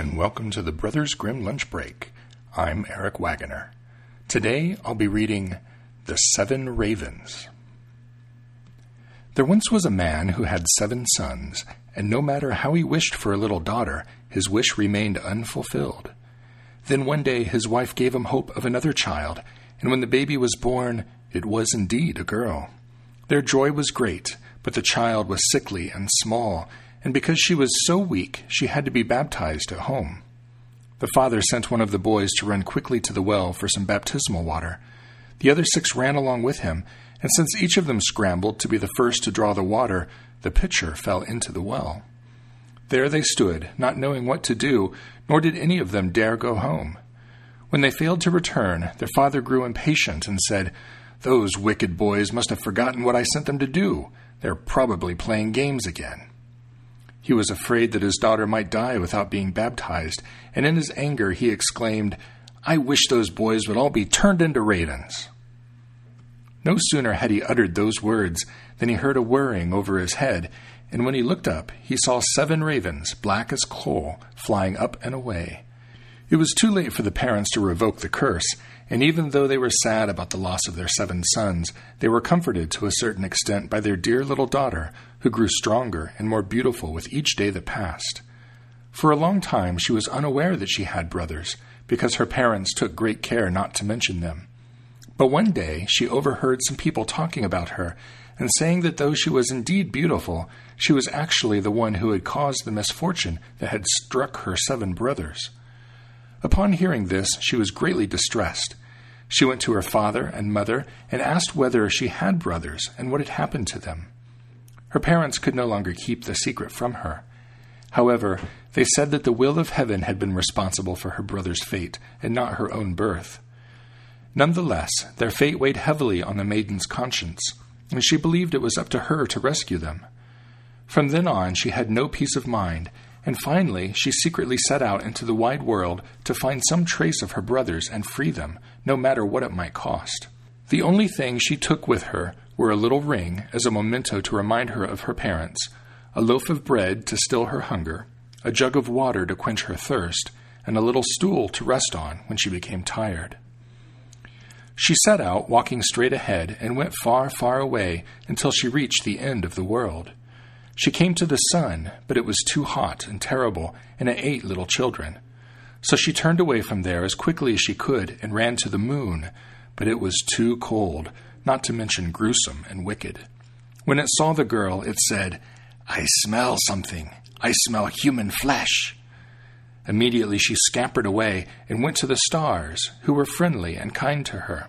and welcome to the Brothers Grimm Lunch Break. I'm Eric Wagoner. Today I'll be reading The Seven Ravens. There once was a man who had seven sons, and no matter how he wished for a little daughter, his wish remained unfulfilled. Then one day his wife gave him hope of another child, and when the baby was born, it was indeed a girl. Their joy was great, but the child was sickly and small, and because she was so weak, she had to be baptized at home. The father sent one of the boys to run quickly to the well for some baptismal water. The other six ran along with him, and since each of them scrambled to be the first to draw the water, the pitcher fell into the well. There they stood, not knowing what to do, nor did any of them dare go home. When they failed to return, their father grew impatient and said, Those wicked boys must have forgotten what I sent them to do. They're probably playing games again. He was afraid that his daughter might die without being baptized, and in his anger he exclaimed, I wish those boys would all be turned into ravens. No sooner had he uttered those words than he heard a whirring over his head, and when he looked up, he saw seven ravens, black as coal, flying up and away. It was too late for the parents to revoke the curse, and even though they were sad about the loss of their seven sons, they were comforted to a certain extent by their dear little daughter, who grew stronger and more beautiful with each day that passed. For a long time she was unaware that she had brothers, because her parents took great care not to mention them. But one day she overheard some people talking about her, and saying that though she was indeed beautiful, she was actually the one who had caused the misfortune that had struck her seven brothers. Upon hearing this, she was greatly distressed. She went to her father and mother and asked whether she had brothers and what had happened to them. Her parents could no longer keep the secret from her. However, they said that the will of heaven had been responsible for her brother's fate and not her own birth. Nonetheless, their fate weighed heavily on the maiden's conscience, and she believed it was up to her to rescue them. From then on, she had no peace of mind and finally she secretly set out into the wide world to find some trace of her brothers and free them, no matter what it might cost. The only thing she took with her were a little ring as a memento to remind her of her parents, a loaf of bread to still her hunger, a jug of water to quench her thirst, and a little stool to rest on when she became tired. She set out, walking straight ahead, and went far, far away until she reached the end of the world. She came to the sun, but it was too hot and terrible, and it ate little children. So she turned away from there as quickly as she could and ran to the moon, but it was too cold, not to mention gruesome and wicked. When it saw the girl, it said, I smell something. I smell human flesh. Immediately she scampered away and went to the stars, who were friendly and kind to her.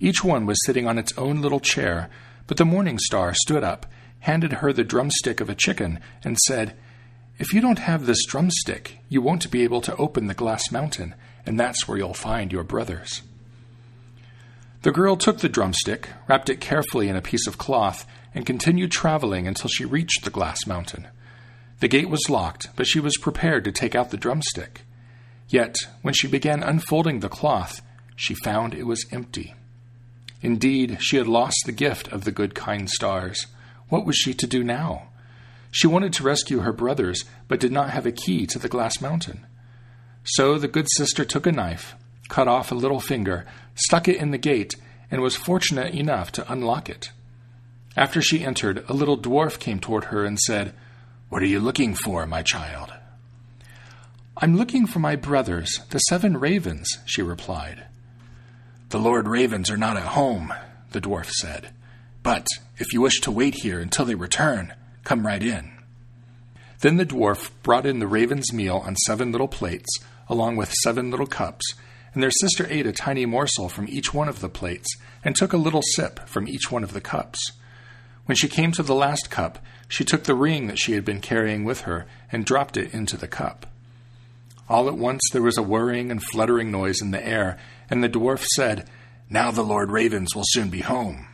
Each one was sitting on its own little chair, but the morning star stood up handed her the drumstick of a chicken, and said, If you don't have this drumstick, you won't be able to open the glass mountain, and that's where you'll find your brothers. The girl took the drumstick, wrapped it carefully in a piece of cloth, and continued traveling until she reached the glass mountain. The gate was locked, but she was prepared to take out the drumstick. Yet, when she began unfolding the cloth, she found it was empty. Indeed, she had lost the gift of the good kind stars. What was she to do now? She wanted to rescue her brothers, but did not have a key to the glass mountain. So the good sister took a knife, cut off a little finger, stuck it in the gate, and was fortunate enough to unlock it. After she entered, a little dwarf came toward her and said, What are you looking for, my child? I'm looking for my brothers, the seven ravens, she replied. The Lord Ravens are not at home, the dwarf said. But if you wish to wait here until they return, come right in. Then the dwarf brought in the raven's meal on seven little plates, along with seven little cups, and their sister ate a tiny morsel from each one of the plates, and took a little sip from each one of the cups. When she came to the last cup, she took the ring that she had been carrying with her and dropped it into the cup. All at once there was a whirring and fluttering noise in the air, and the dwarf said, Now the Lord Ravens will soon be home.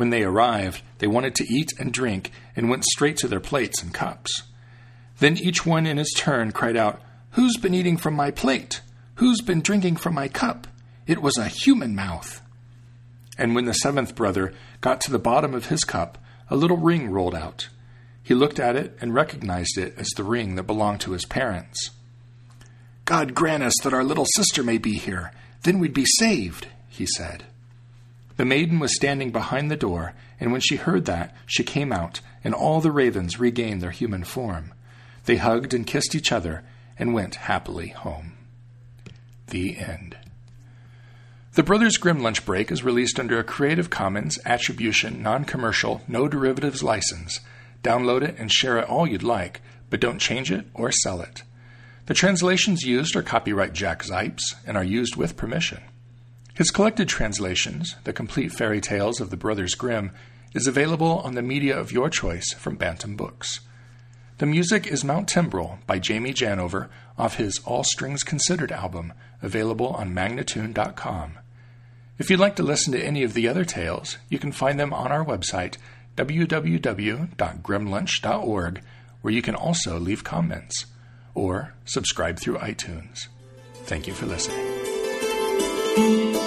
When they arrived, they wanted to eat and drink and went straight to their plates and cups. Then each one in his turn cried out, Who's been eating from my plate? Who's been drinking from my cup? It was a human mouth. And when the seventh brother got to the bottom of his cup, a little ring rolled out. He looked at it and recognized it as the ring that belonged to his parents. God grant us that our little sister may be here, then we'd be saved, he said. The maiden was standing behind the door, and when she heard that, she came out, and all the ravens regained their human form. They hugged and kissed each other and went happily home. The end. The Brothers Grimm Lunch Break is released under a Creative Commons Attribution Non Commercial No Derivatives license. Download it and share it all you'd like, but don't change it or sell it. The translations used are copyright Jack Zipes and are used with permission. His collected translations, The Complete Fairy Tales of the Brothers Grimm, is available on the media of your choice from Bantam Books. The music is Mount Timbrel by Jamie Janover off his All Strings Considered album, available on Magnatune.com. If you'd like to listen to any of the other tales, you can find them on our website, www.grimmlunch.org, where you can also leave comments or subscribe through iTunes. Thank you for listening.